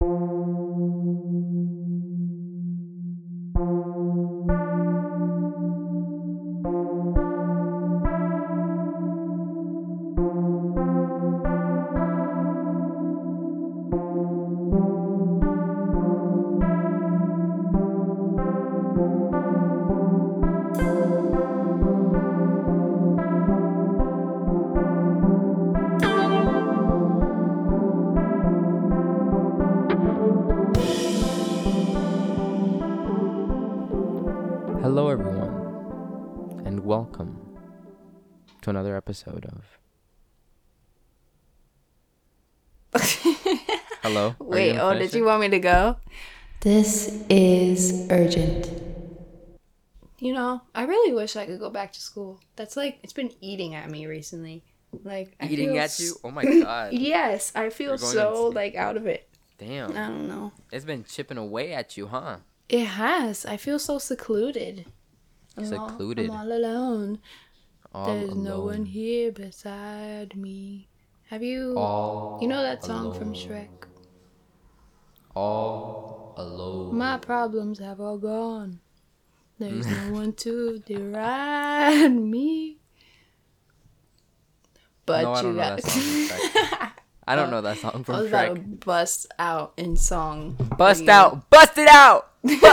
Hello, oh, did you want me to go? This is urgent. You know, I really wish I could go back to school. That's like it's been eating at me recently. Like I Eating feel at you? Oh my god! yes, I feel so insane. like out of it. Damn, I don't know. it's been chipping away at you, huh? It has. I feel so secluded. I'm all- Secluded. I'm all alone. All There's no one here beside me. Have you? All you know that song from. Shrek? All alone. My problems have all gone. There's no one to deride me. But no, I you don't know got. that song from Shrek. I don't know that song I from was about to bust out in song. Bust you. out! Bust it out! Bu- bu-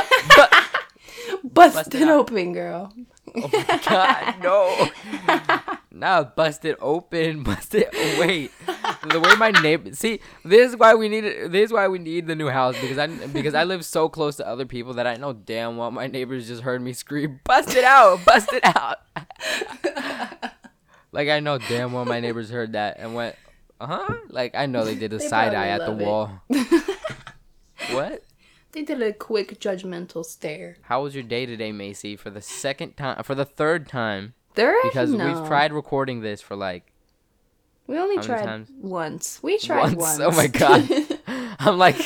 Bust, Bust it, it open, girl. oh my god, no! Now bust it open, bust it. Wait, the way my neighbor. See, this is why we need. it- This is why we need the new house because I because I live so close to other people that I know damn well my neighbors just heard me scream, "Bust it out! Bust it out!" like I know damn well my neighbors heard that and went, "Uh huh." Like I know they did a They side eye at the love wall. what? They did a quick judgmental stare. How was your day today, Maecee? For the second time, for the third time, They're because no. we've tried recording this for like We only tried times? once. We tried once. once. Oh my god. I'm like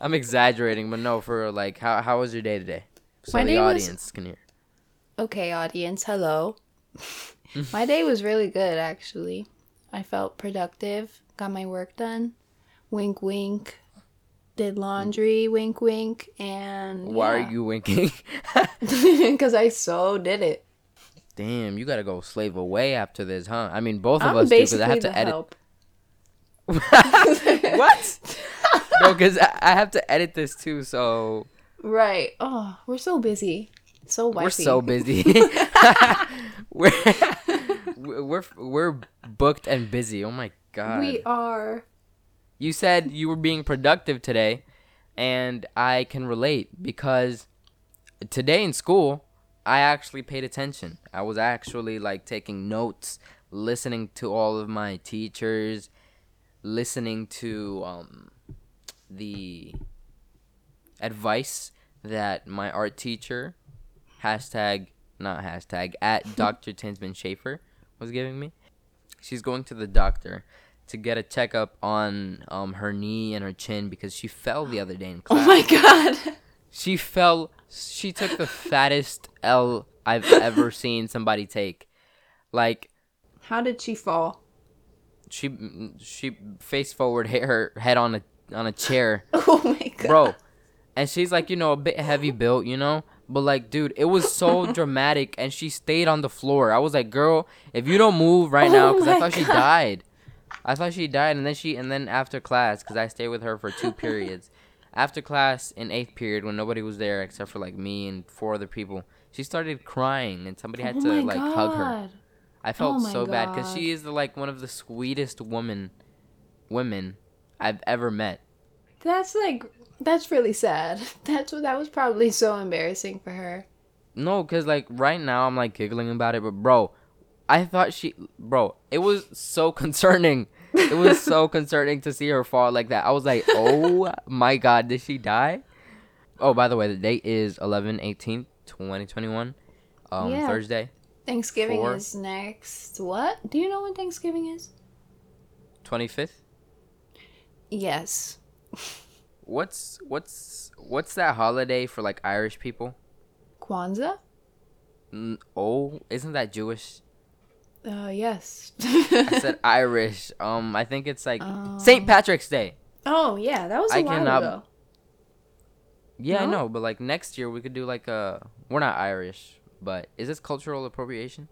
I'm exaggerating, but no, for like how how was your day today? So My the day was- audience can hear. okay, audience. Hello. my day was really good, actually. I felt productive. Got my work done. Wink, wink. Did laundry. Wink, wink. And Why are you winking? Because I so did it. Damn, you gotta go slave away after this, huh? I mean, both of I'm us do because I have to edit. help. what? no, because I have to edit this too, so Right. Oh, we're so busy. So wifey. we're so busy. we're, we're we're booked and busy. Oh my god. We are. you said you were being productive today and i can relate because today in school i actually paid attention i was actually like taking notes listening to all of my teachers listening to um the advice that my art teacher hashtag not hashtag at dr tinsman schaefer was giving me she's going to the doctor to get a checkup on um her knee and her chin because she fell the other day in class. Oh my god. She fell. She took the fattest L I've ever seen somebody take. Like How did she fall? she she face forward hit her head on a on a chair, Oh my god. bro. And she's like, you know, a bit heavy built, you know. But like, dude, it was so dramatic, and she stayed on the floor. I was like, girl, if you don't move right oh now, Oh because I thought she died. I thought she died, and then she, and then after class, because I stayed with her for two periods. After class in eighth period, when nobody was there except for like me and four other people, she started crying, and somebody had oh to like god. hug her. I felt Oh so bad because she is the, like one of the sweetest woman, women I've ever met. That's like that's really sad. That's what that was probably so embarrassing for her. No, cause like right now I'm like giggling about it, but bro, I thought she, bro, it was so concerning. It was so concerning to see her fall like that. I was like, oh my god, did she die? Oh, by the way, the date is 11 18 2021, um, Yeah. Thursday, Thanksgiving Four. is next. What? Do you know when Thanksgiving is? 25th. Yes. What's what's what's that holiday for like Irish people? Kwanzaa? Oh, isn't that Jewish? Uh yes. I said Irish. Um, I think it's like Oh. St. Patrick's Day. Oh yeah, that was a I while cannot- ago. Yeah, I know, but like next year we could do like a. We're not Irish, but is this cultural appropriation?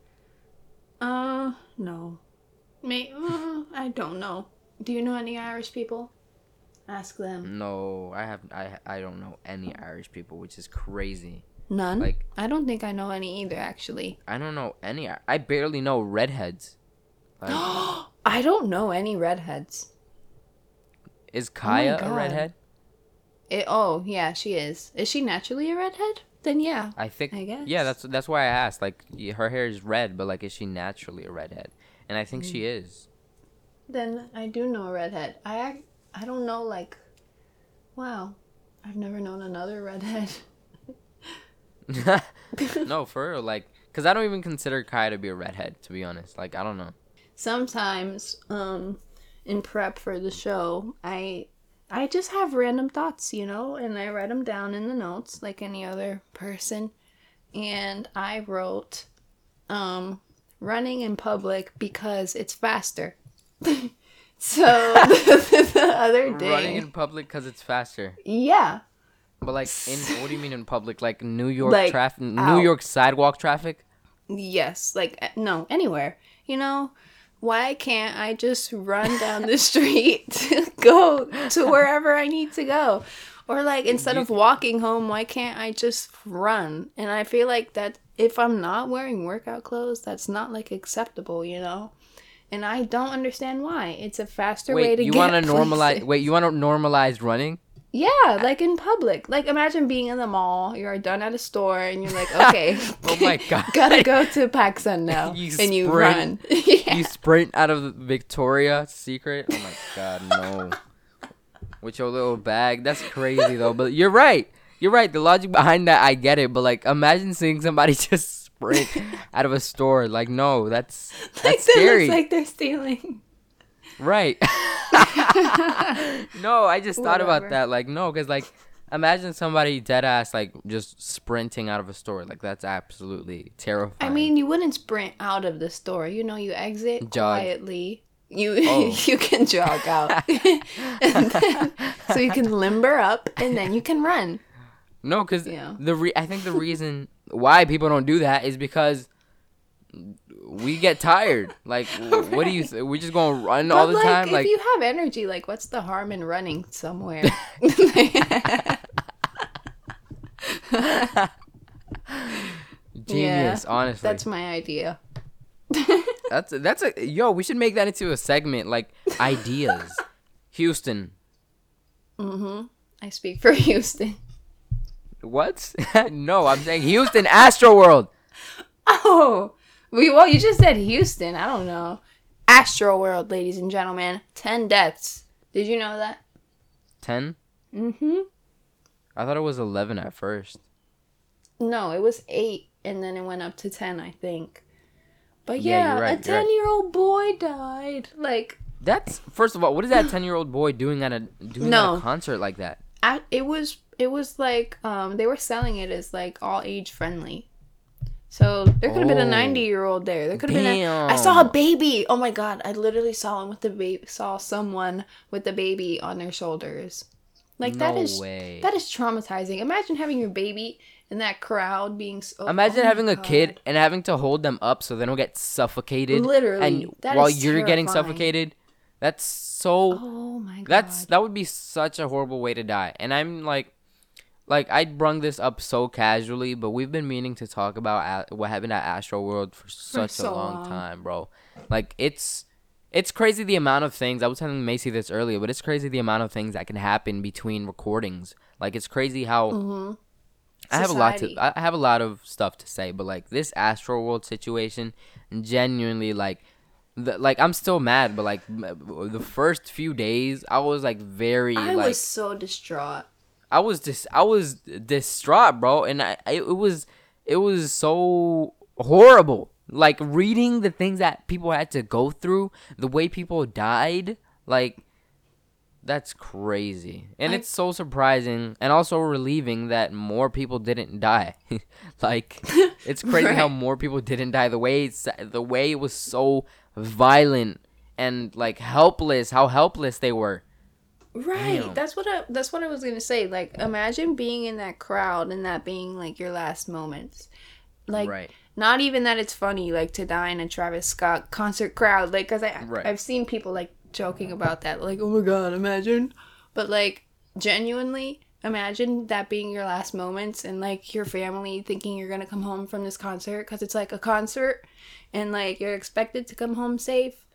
Uh, no. May uh, I don't know. Do you know any Irish people? Ask them. No, I have. I I don't know any Irish people, which is crazy. None. Like I don't think I know any either. Actually, I don't know any. I barely know redheads. Like, I don't know any redheads. is Kaya a redhead? It, oh yeah, she is. Is she naturally a redhead? Then yeah. I think. I guess. Yeah, that's that's why I asked. Like her hair is red, but like is she naturally a redhead? And I think she Mm. is. Then I do know a redhead. I I don't know like. Wow, I've never known another redhead. no, for real. Like, cause I don't even consider Kai to be a redhead. To be honest, like I don't know. sometimes um in prep for the show i i just have random thoughts you know and i write them down in the notes like any other person and i wrote um running in public because it's faster so the other day Running in public because it's faster. yeah But like in what do you mean in public? Like New York Like, traffic, New. York sidewalk traffic. Yes, like uh, no, anywhere. You know, why can't I just run down the street to go to wherever I need to go? Or like instead of walking home, why can't I just run? And I feel like that if I'm not wearing workout clothes, that's not like acceptable, you know? And I don't understand why. It's a faster way Wait, to you get want to normalize? Wait, you want to normalize running? Yeah, like in public. Like imagine being in the mall, you're done at a store and you're like, "Okay, Oh my God. gotta go to PacSun now." You and you run. yeah. You sprint out of Victoria's Secret. Oh my God, no! With your little bag, that's crazy though. But you're right. You're right. The logic behind that, I get it. But like, imagine seeing somebody just sprint out of a store. Like, no, that's that's that scary. looks like they're stealing. Right. no, I just thought about that. Like, no, because, like, imagine somebody dead ass, like, just sprinting out of a store. Like, that's absolutely terrifying. I mean, you wouldn't sprint out of the store. You know, you exit Jog. quietly. You Oh. you can jog out, then, so you can limber up, and then you can run. no, because Yeah. the re- I think the reason why people don't do that is because we get tired. Like, w what do you, th- we just gonna run all the like, time? if Like, if you have energy, like, what's the harm in running somewhere? genius, honestly. That's my idea. That's that's a yo. We should make that into a segment, like ideas. Houston, Mm-hmm. I speak for Houston. what? no, I'm saying Houston Astroworld. Oh, we well, you just said Houston. I don't know. Astroworld, ladies and gentlemen, ten deaths. Did you know that? Ten. Mm-hmm. I thought it was eleven at first. No, it was eight, and then it went up to ten, I think. But Yeah, yeah, right, a ten-year-old boy died. Like, That's first of all. What is that ten-year-old boy doing at a doing at a concert like that? I, it was it was like um they were selling it as like all age friendly. So there could have been a Oh. ninety-year-old there. There could have been a. I saw a baby. Oh my god! I literally saw him with the baby. Saw someone with the baby on their shoulders. Like that No is way. that is traumatizing. Imagine having your baby in that crowd being. So, oh Imagine oh my having a kid God. and having to hold them up so they don't get suffocated. Literally, and that while is you're getting terrifying. suffocated, that's so. Oh my god. That's that would be such a horrible way to die. And I'm like, like I brung this up so casually, but we've been meaning to talk about a- what happened at Astroworld for such so a long, long. time, bro. Like it's it's crazy the amount of things. I was telling Maecee this earlier, but it's crazy the amount of things that can happen between recordings. Like it's crazy how hmm I have a lot to I have a lot of stuff to say, but like this Astroworld situation, genuinely like. The, like I'm still mad, but like the first few days, I was like very I like was so distraught. I was just I was distraught, bro, and I, it was it was so horrible. Like reading the things that people had to go through, the way people died, like that's crazy. And I- it's so surprising and also relieving that more people didn't die. like it's crazy how more people didn't die the way it's, the way it was so violent and like helpless, how helpless they were. Right. Damn. That's what I that's what I was gonna say. Like imagine being in that crowd and that being like your last moments. Like right. not even that it's funny like to die in a Travis Scott concert crowd. Like cuz I Right. I've seen people like joking about that like oh my god, imagine. But like genuinely imagine that being your last moments and like your family thinking you're to come home from this concert cuz it's like a concert and like you're expected to come home safe.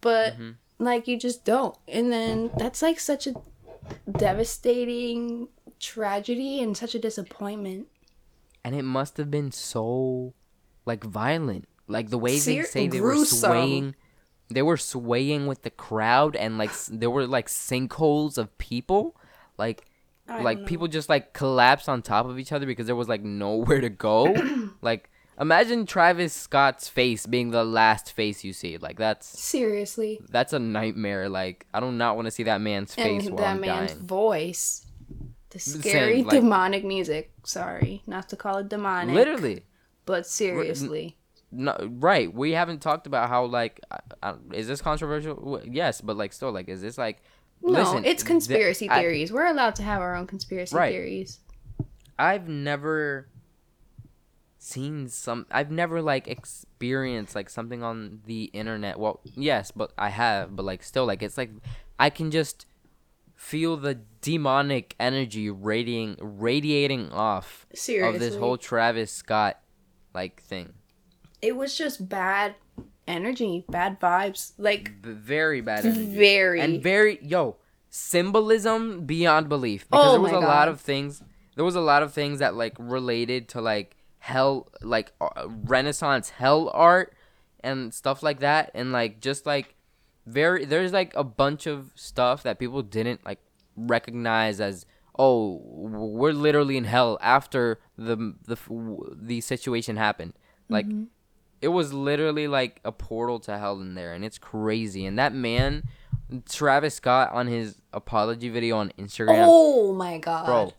But Mhm. Like you just don't. And then that's like such a devastating tragedy and such a disappointment. And it must have been so like violent. Like the way they say they gruesome. were swaying they were swaying with the crowd and like there were like sinkholes of people. Like I like people just like collapsed on top of each other because there was like nowhere to go. Like imagine travis scott's face being the last face you see. Like that's seriously. that's a nightmare. Like i do not want to see that man's face and that i'm man's dying. voice. The Same, scary like- demonic music. Sorry not to call it demonic literally. but seriously. no, right. We haven't talked about how like I, I, is this controversial? Yes, but like still like is this like no listen, it's th- conspiracy I- theories. We're allowed to have our own conspiracy Right. theories. I've never seen some I've never like experienced like something on the internet. Well, yes, but I have, but like still like it's like I can just feel the demonic energy radiating radiating off seriously of this whole Travis Scott like thing. it was just bad energy bad vibes like V- very bad energy. very and very yo symbolism beyond belief because Oh there was a lot of things there was a lot of things that like related to like hell like uh, renaissance hell art and stuff like that. And like just like very there's like a bunch of stuff that people didn't like recognize as oh we're literally in hell after the the the situation happened. Like Mm-hmm. it was literally like a portal to hell in there and it's crazy. And that man travis scott on his apology video on instagram oh my god. Bro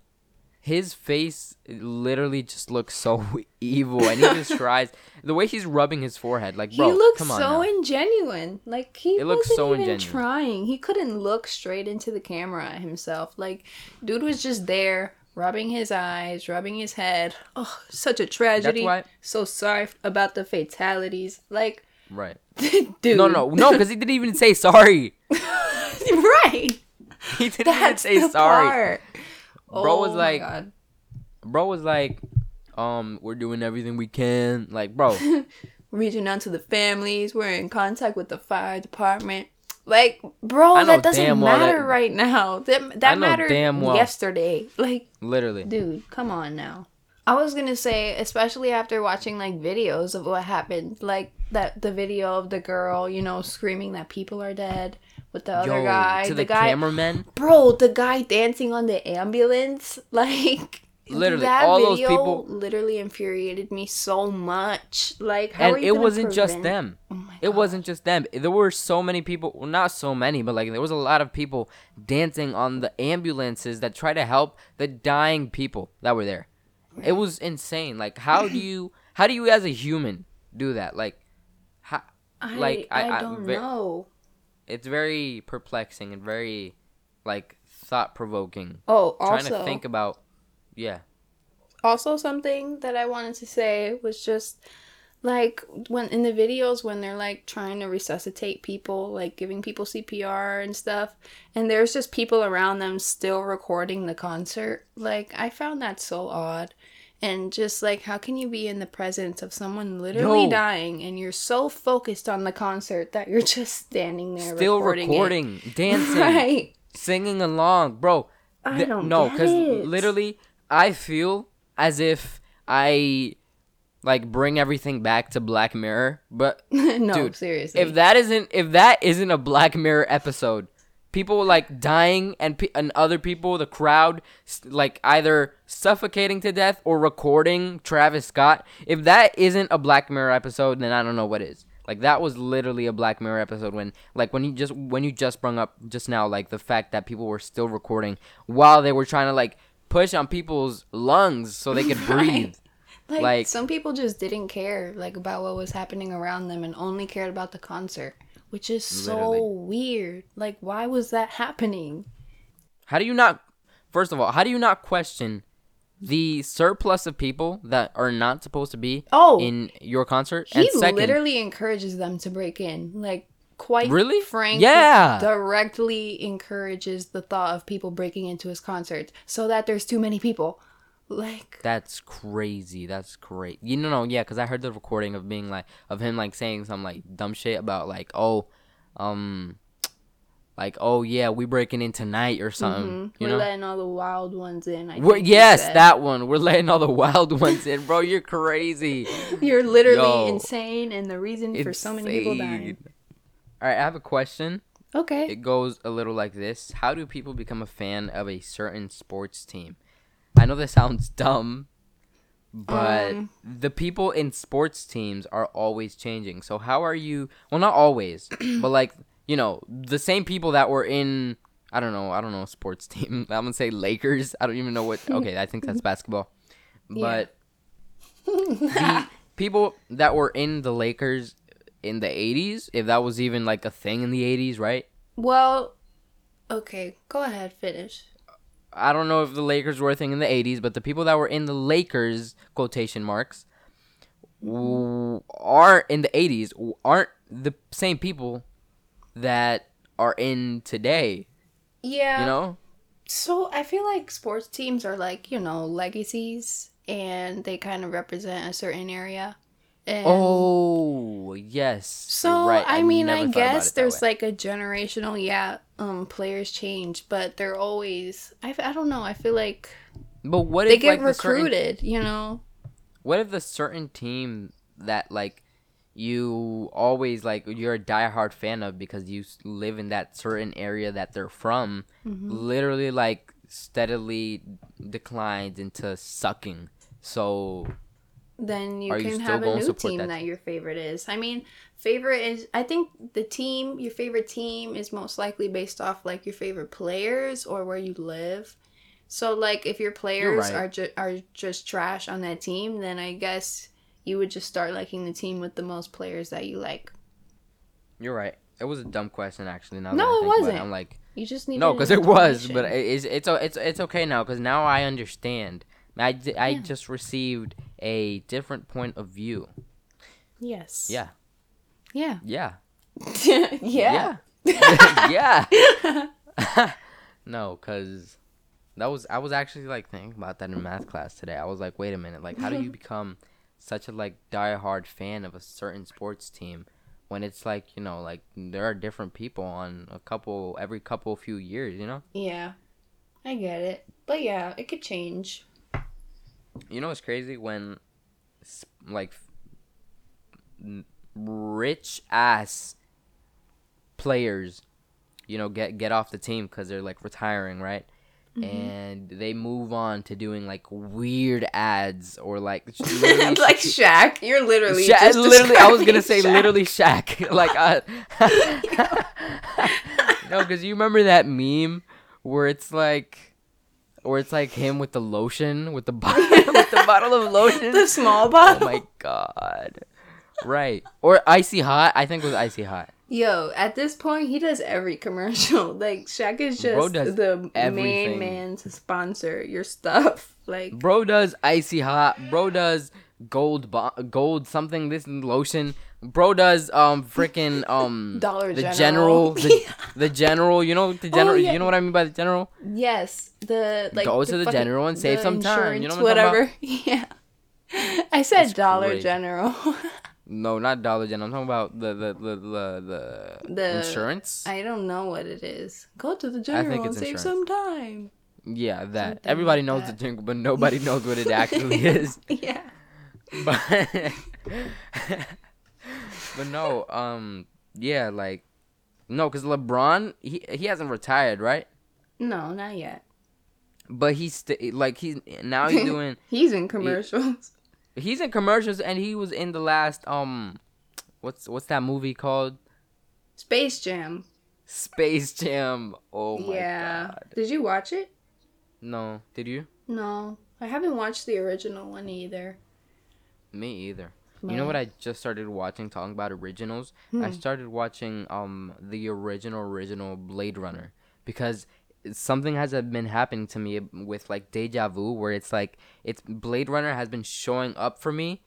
his face literally just looks so evil and he just tries the way he's rubbing his forehead like bro he looks so now. ingenuine. Like he It wasn't so even ingenuine. trying. He couldn't look straight into the camera himself. Like dude was just there, rubbing his eyes, rubbing his head. Oh, such a tragedy. why- So sorry about the fatalities. Like, right dude. no no no because he didn't even say sorry right. he didn't That's even say sorry part. Bro was Oh like- bro was like um we're doing everything we can like bro reaching out to the families. We're in contact with the fire department. Like, bro, that doesn't well matter that- right now. That that mattered well. yesterday. Like, literally dude, come on now. I was gonna say, especially after watching like videos of what happened, like that the video of the girl, you know, screaming that people are dead with the other Yo, guy, to the, the, guy, cameraman bro, the guy dancing on the ambulance, like. Literally, that all those video people- literally infuriated me so much. Like, how are and you it wasn't just them. Oh it wasn't just them. There were so many people well not so many but like there was a lot of people dancing on the ambulances that try to help the dying people that were there. It was insane. Like how do you how do you as a human do that? Like how, I, like, I- I, I- don't ve- know. It's very perplexing and very like thought provoking Oh, also trying to think about yeah also something that I wanted to say was just like when in the videos when they're like trying to resuscitate people, like giving people CPR and stuff, and there's just people around them still recording the concert. Like I found that so odd. And just like how can you be in the presence of someone literally dying and you're so focused on the concert that you're just standing there still recording, recording, dancing right. singing along, bro. I th- don't no, because literally, I feel as if I like bring everything back to Black Mirror, but no, Dude, seriously. if that isn't if that isn't a Black Mirror episode, people like dying and pe- and other people, the crowd, like either suffocating to death or recording Travis Scott. If that isn't a Black Mirror episode, then I don't know what is. Like that was literally a Black Mirror episode when like when you just when you just brung up just now like the fact that people were still recording while they were trying to like push on people's lungs so they could Right. breathe. Like, Like- some people just didn't care like about what was happening around them and only cared about the concert, which is so weird. Like why was that happening? How do you not? First of all, how do you not question the surplus of people that are not supposed to be Oh. in your concert? He and second, literally encourages them to break in. Like quite Really? frank Yeah. directly encourages the thought of people breaking into his concert so that there's too many people. Like That's crazy. That's great. You know, no, yeah, because I heard the recording of being like of him like saying some like dumb shit about like oh, um, like oh yeah, we breaking in tonight or something. mhm, You we're know. letting all the wild ones in. I We're, think yes, that one. We're letting all the wild ones in, bro. You're crazy. You're literally Yo. insane and the reason for so many people dying. All right, I have a question. Okay. It goes a little like this: How do people become a fan of a certain sports team? I know this sounds dumb, but Um. the people in sports teams are always changing. So how are you? Well, not always, but like you know, the same people that were in. I don't know. I don't know sports team. I'm gonna say Lakers. I don't even know what. Okay, I think that's basketball. Yeah. But the people that were in the Lakers in the 80s, if that was even like a thing in the 80s, right? Well, okay, go ahead, finish. I don't know if the Lakers were a thing in the 80s, but the people that were in the Lakers, quotation marks, w- are in the 80s, w- aren't the same people that are in today, Yeah. you know? So I feel like sports teams are like, you know, legacies and they kind of represent a certain area. And Oh, yes. so right. I mean, I guess there's like a generational, yeah, um players change, but they're always I, I don't know, I feel like But what they if get like the certain recruited, you know. What if the certain team that like you always like you're a diehard fan of because you live in that certain area that they're from, Mm-hmm. literally like steadily declines into sucking. So then you Are can still have a new team that that, your favorite is. I mean, favorite is I think the team, your favorite team is most likely based off like your favorite players or where you live. So like if your players right. are ju- are just trash on that team, then I guess you would just start liking the team with the most players that you like. you're right. It was a dumb question actually. Now No, it wasn't. I'm like You just need no, because it was, but it's it's it's it's okay now because now I understand. I Yeah. just received a different point of view. yes. Yeah. Yeah. Yeah. yeah. Yeah. yeah. no, cause that was I was actually like thinking about that in math class today. I was like, wait a minute, like how do you become such a like diehard fan of a certain sports team when it's like, you know, like there are different people on a couple every couple few years, you know? Yeah. I get it. But yeah, it could change. You know what's crazy when like rich ass players, you know, get get off the team because they're like retiring, right? And they move on to doing like weird ads or like like sh- Shaq, you're literally Sha- just literally, I was gonna say Shaq. literally Shaq. like, uh, no, because you remember that meme where it's like, where it's like him with the lotion, with the bottle, with the bottle of lotion. the small bottle. oh my god! Right, or icy hot. I think it was icy hot. Yo, at this point, he does every commercial. Like Shaq is just the everything. main man to sponsor your stuff. Like Bro does icy hot. Bro does gold bo- gold something this lotion. Bro does um freaking um Dollar the General. general the, the general. You know the general. Oh, yeah. You know what I mean by the general. yes, the like Go the to the fucking- general and save some time. You know what whatever. Yeah, I said It's Dollar crazy. General. No, not Dollar General. I'm talking about the the the the, the, The- insurance. I don't know what it is. Go to the general and save insurance. some time. yeah, that something everybody like knows that. the jingle, but nobody knows what it actually is. Yeah. But but no, um, yeah, like no, because LeBron he he hasn't retired, right? No, not yet. But he's st- like he's now he's doing He's in commercials. he's in commercials and he was in the last um what's what's that movie called Space Jam. Space Jam. Oh my yeah. god. Did you watch it? No, did you? No, I haven't watched the original one either. Me either. You know what I just started watching talking about originals? I Hmm. started watching um the original original Blade Runner because something has uh, been happening to me with like deja vu, where it's like it's Blade Runner has been showing up for me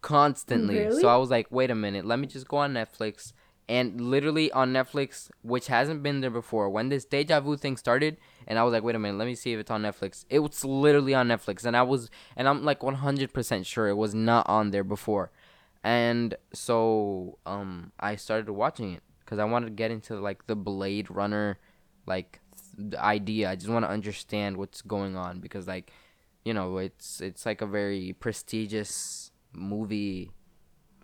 constantly. Really? So I was like, wait a minute, let me just go on Netflix. And literally on Netflix, which hasn't been there before, when this deja vu thing started, and I was like, wait a minute, let me see if it's on Netflix. It was literally on Netflix, and I was, and I'm like 100% sure it was not on there before. And so, um, I started watching it because I wanted to get into like the Blade Runner, like th- idea. I just want to understand what's going on because, like, you know, it's it's like a very prestigious movie.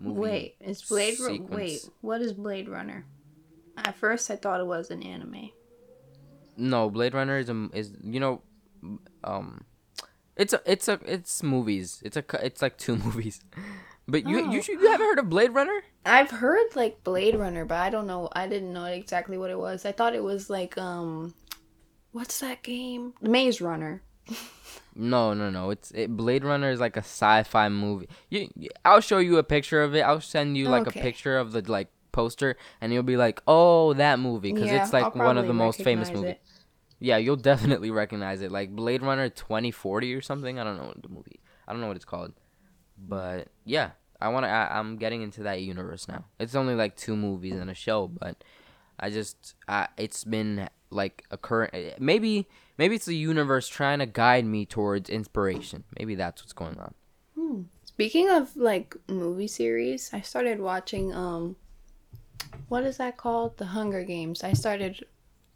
movie Wait, it's Blade Runner? Wait, what is Blade Runner? At first, I thought it was an anime. No, Blade Runner is a is you know, um, it's a it's a it's movies. It's a it's like two movies, but you Oh. you should, you haven't heard of Blade Runner? I've heard like Blade Runner, but I don't know. I didn't know exactly what it was. I thought it was like um, what's that game? Maze Runner. No, no, no. It's it, Blade Runner is like a sci-fi movie. You, I'll show you a picture of it. I'll send you like Okay. a picture of the like poster, and you'll be like, "Oh, that movie," because Yeah, it's like one of the most famous movies. it. Yeah, you'll definitely recognize it. Like Blade Runner 2040 or something. I don't know the movie. I don't know what it's called. But yeah, I want to I'm getting into that universe now. It's only like two movies and a show, but I just I, it's been like a current maybe maybe it's the universe trying to guide me towards inspiration. Maybe that's what's going on. Speaking of like movie series, I started watching um, what is that called? The Hunger Games. I started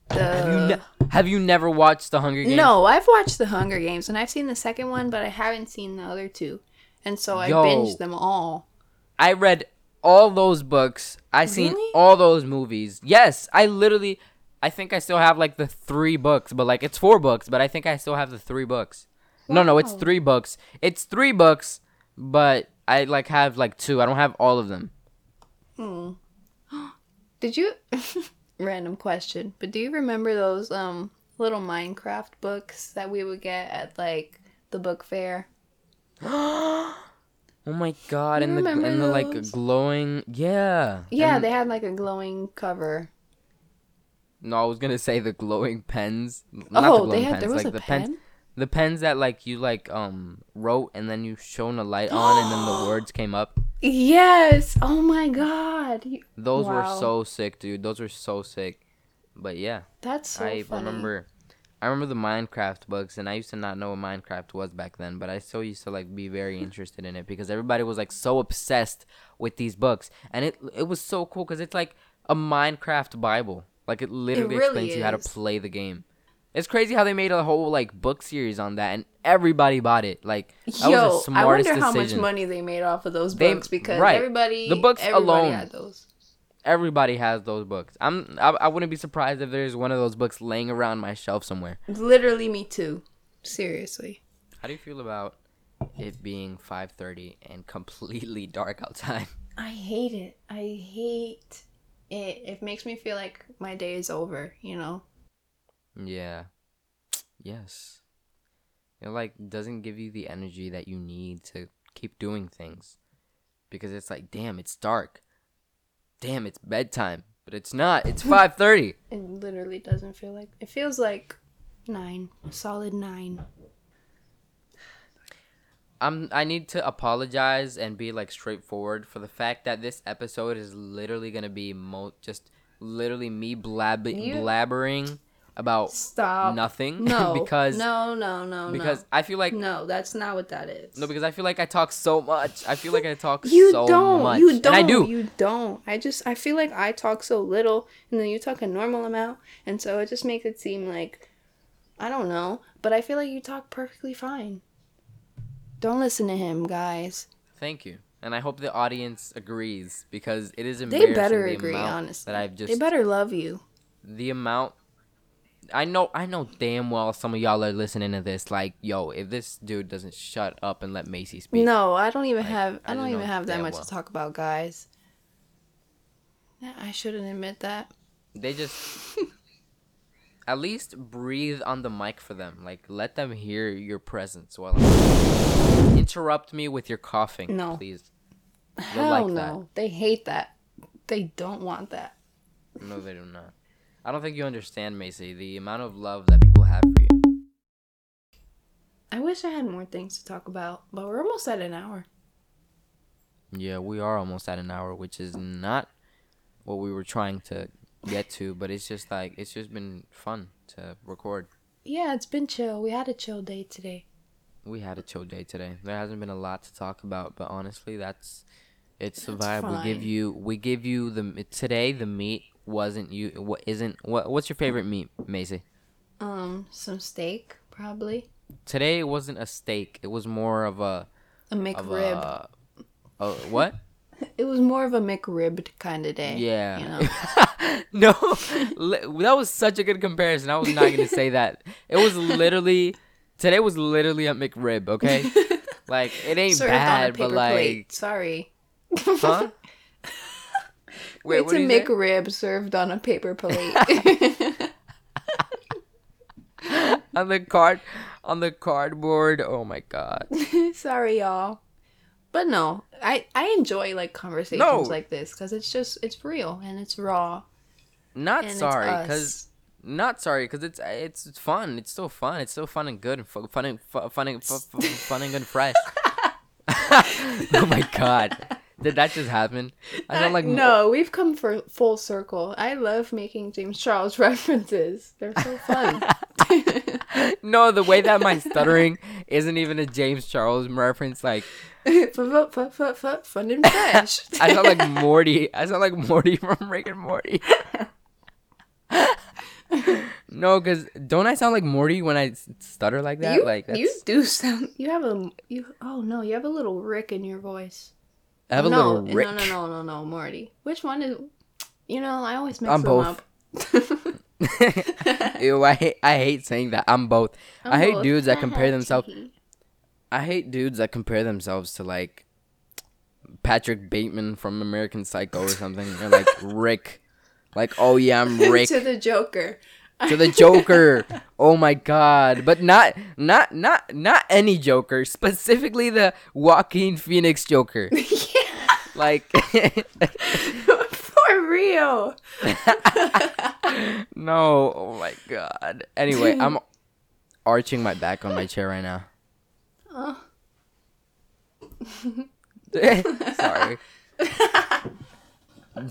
the. Have you ne- have you never watched The Hunger Games? No, I've watched The Hunger Games and I've seen the second one, but I haven't seen the other two. And so I Yo. binged them all. I read all those books. I seen Really? all those movies. Yes, I literally I think I still have like the 3 books, but like it's 4 books, but I think I still have the 3 books. No, no, it's 3 books. It's 3 books, but I like have like 2. I don't have all of them. Hmm. Did you random question, but do you remember those um little Minecraft books that we would get at like the book fair? Oh my god, You and the and the like glowing, yeah. Yeah, And- they had like a glowing cover. No, I was going to say the glowing pens. Not the oh, glowing they had pens, there was like a the pen. pens the pens that like you like um wrote and then you shone a light on and then the words came up. Yes. Oh my god. Those were so sick, dude. Those were so sick. But yeah, That's so I funny. remember I remember the Minecraft books and I used to not know what Minecraft was back then, but I still used to like be very hmm. interested in it because everybody was like so obsessed with these books. And it it was so cool cuz it's like a Minecraft Bible. Like it literally really explains you how to play the game. It's crazy how they made a whole like book series on that and everybody bought it. Like that Yo, was the I smartest wonder how much money they made off of those They- books because right. everybody, The books everybody alone. had those. Everybody has those books. I'm I, I wouldn't be surprised if there's one of those books laying around my shelf somewhere. Literally, me too. Seriously. How do you feel about it being 5:30 and completely dark outside? I hate it. I hate it. It makes me feel like my day is over. You know. Yeah. Yes. It like doesn't give you the energy that you need to keep doing things. Because it's like, damn, it's dark. Damn, it's bedtime. But it's not. It's 5:30. It literally doesn't feel like. It feels like nine, solid nine. I'm I need to apologize and be like straightforward for the fact that this episode is literally going to be mo- just literally me blab- You- blabbering about Stop. nothing No. because no, no, no, because I feel like no. No, that's not what that is. No, because I feel like I talk so much. I feel like I talk You so don't. much. You don't. And I do. You don't. I just I feel like I talk so little and then you talk a normal amount and so it just makes it seem like I don't know, but I feel like you talk perfectly fine. Don't listen to him, guys. Thank you. And I hope the audience agrees because it is embarrassing. They better the agree, honestly. that I've just They better love you. the amount I know I know damn well some of y'all are listening to this like, yo, if this dude doesn't shut up and let Maecee speak. No, I don't even Like, have I I don't even have that much well. to talk about, guys. I shouldn't admit that. They just at least breathe on the mic for them. Like let them hear your presence while I'm interrupt me with your coughing, No. please. Hell like no. that. They hate that. They don't want that. No, they do not. I don't think you understand, Maecee, the amount of love that people have for you. I wish I had more things to talk about, but we're almost at an hour. Yeah, we are almost at an hour, which is not what we were trying to get to, but it's just like it's just been fun to record. Yeah, it's been chill. We had a chill day today. We had a chill day today. There hasn't been a lot to talk about, but honestly, that's it's the vibe. We give you we give you the today the meat wasn't you what isn't what what's your favorite meat, Maecee? Um, some steak probably. Today it wasn't a steak. It was more of a A McRib. a, a what? It was more of a McRibbed kind of day. Yeah. You know. no, that was such a good comparison. I was not gonna say that. It was literally today was literally a McRib. Okay, like it ain't Served bad, but like, plate. Sorry. huh? Wait, it's a? McRib served on a paper plate. on the card, on the cardboard. Oh my god. Sorry, y'all. But no, I I enjoy like conversations No. like this because it's just it's real and it's raw. Not And sorry, cause not sorry, cause it's it's it's fun. It's still fun. It's still fun and good and fu- fun and fun and fu- fu- fun and good and fresh. oh my god, did that just happen? I sound like no, we've come for full circle. I love making James Charles references. They're so fun. no, the way that my stuttering isn't even a James Charles reference. Like Fu- fu- fu- fu- Fun and fresh. I sound like Morty. I sound like Morty from Rick and Morty. no, cause don't I sound like Morty when I stutter like that? you, like that's, you do sound. You have a you. Oh no, you have a little Rick in your voice. I have a no, little Rick. No, no, no, no, no, Morty. Which one is? You know, I always mix I'm them both. up. Ew, I hate I hate saying that. I'm both. I I'm hate both. dudes that compare themselves. I hate dudes that compare themselves to like Patrick Bateman from American Psycho or something, or like Rick. Like, oh yeah, I'm Rick to the Joker. to the Joker. Oh my god! But not not not not any Joker. Specifically the Joaquin Phoenix Joker. yeah, Like, for real. no. Oh my god. Anyway, I'm arching my back on my chair right now. Oh. Sorry.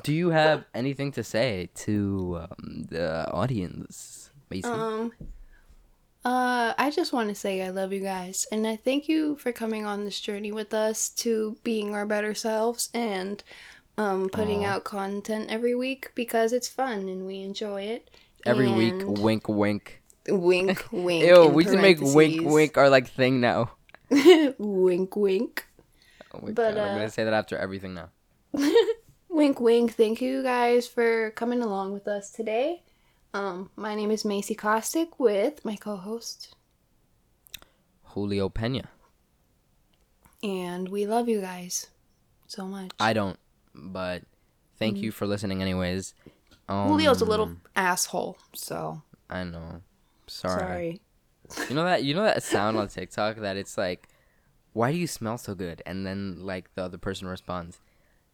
Do you have anything to say to um, the audience, Mason? Um. Uh, I just want to say I love you guys, and I thank you for coming on this journey with us to being our better selves and um putting Aw. out content every week because it's fun and we enjoy it. Every week, wink, wink. wink, wink. Ew, in we should make wink, parentheses. wink our like thing now. wink, wink. Oh my But, god, I'm uh, gonna say that after everything now. Wink, wink. Thank you guys for coming along with us today. Um, my name is Maecee Caustic with my co-host, Julio Pena. and we love you guys so much. I don't, but thank you for listening, anyways. Um, Julio's a little asshole, so I know. Sorry. sorry. You know that you know that sound on TikTok that it's like, "Why do you smell so good?" And then like the other person responds,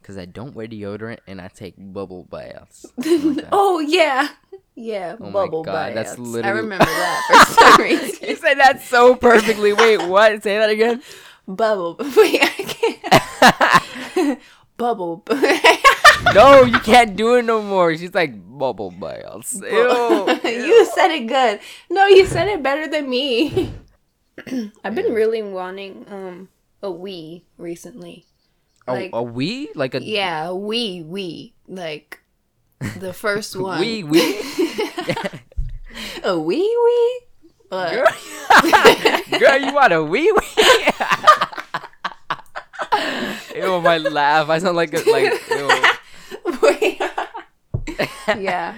"Cause I don't wear deodorant and I take bubble baths." Something like that. Oh yeah, yeah. Oh my bubble God, that's baths. I remember that for some reason. you said that so perfectly. Wait, what? Say that again. Bubble. Wait, I can't. Bubble. no, you can't do it no more. She's like bubble baths. Ew. you said it good. No, you said it better than me. I've been really wanting um a Wii recently. Like a, a we like a yeah, a Wii Wii like the first one. we we. a Wii Wii. But Girl, girl, you want a wee wee? Ew, my laugh. I sound like a, like. Yeah,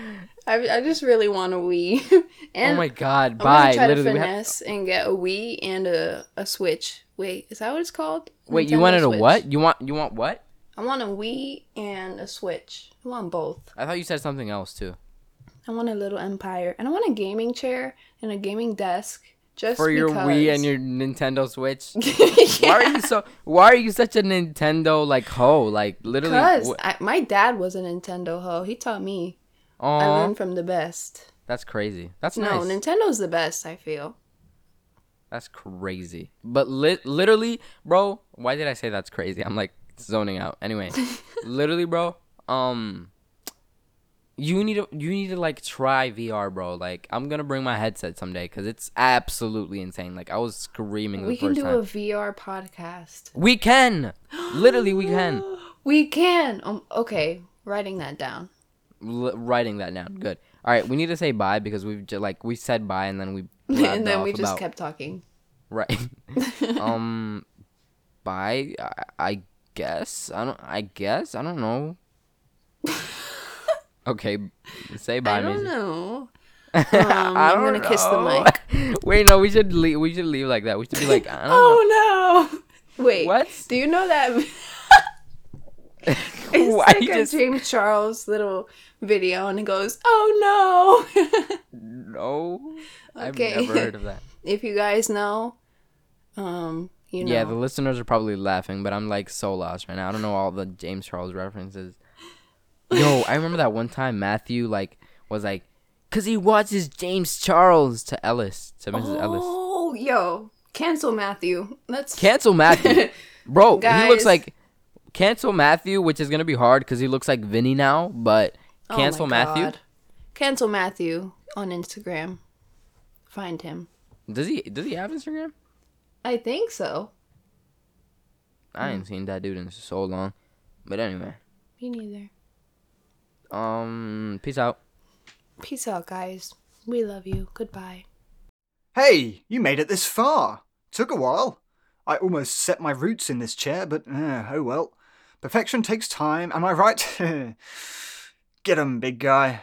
I, I just really want a Wii. Oh my god! I'm Bye. gonna try Literally, to we have- finesse and get a Wii and a, a Switch. Wait, is that what it's called? Wait, you Nintendo wanted a what? You want you want what? I want a Wii and a Switch. I want both. I thought you said something else too. I want a little Empire, and I want a gaming chair and a gaming desk. Just For your because. Wii and your Nintendo Switch. yeah. Why are you so? Why are you such a Nintendo like hoe? Like literally. Because wh- my dad was a Nintendo hoe. He taught me. I Oh, learned from the best. that's crazy. That's No, nice. Nintendo's the best. I feel. That's crazy. But lit literally, bro, why did I say that's crazy? I'm like zoning out. Anyway, literally, bro, um you need to you need to like try VR, bro. Like I'm going to bring my headset someday cuz it's absolutely insane. Like I was screaming the We can do time. a VR podcast. we can. Literally, we can. We can. Um, okay, writing that down. L- writing that down. Good. All right, we need to say bye because we've just like we said bye and then we and then we just about- kept talking. Right. um bye I, I guess. I don't I guess. I don't know. okay, say bye, I don't Maecee. know. I Um, I'm don't gonna kiss the mic. Wait, no, we should leave we should leave like that. We should be like, I don't know. Oh no! Wait. What? Do you know that? it's Why like a just James Charles little video, and it goes, "Oh no!" No. Okay. I've never heard of that. if you guys know, um, you know. Yeah, the listeners are probably laughing, but I'm like so lost right now. I don't know all the James Charles references. Yo, I remember that one time Matthew like was like, "Cause he watches James Charles" to Ellis to Mrs. Ellis. Oh, yo, cancel Matthew. Let's Cancel Matthew, bro. He looks like cancel Matthew, which is gonna be hard because he looks like Vinny now. But Oh cancel my Matthew. God. Cancel Matthew on Instagram. Find him. Does he? Does he have Instagram? I think so. I ain't seen that dude in so long. But anyway, Me neither. Um, peace out. Peace out, guys. We love you. Goodbye. Hey, you made it this far. Took a while. I almost set my roots in this chair, but uh, oh well. Perfection takes time, am I right? Get 'em, big guy.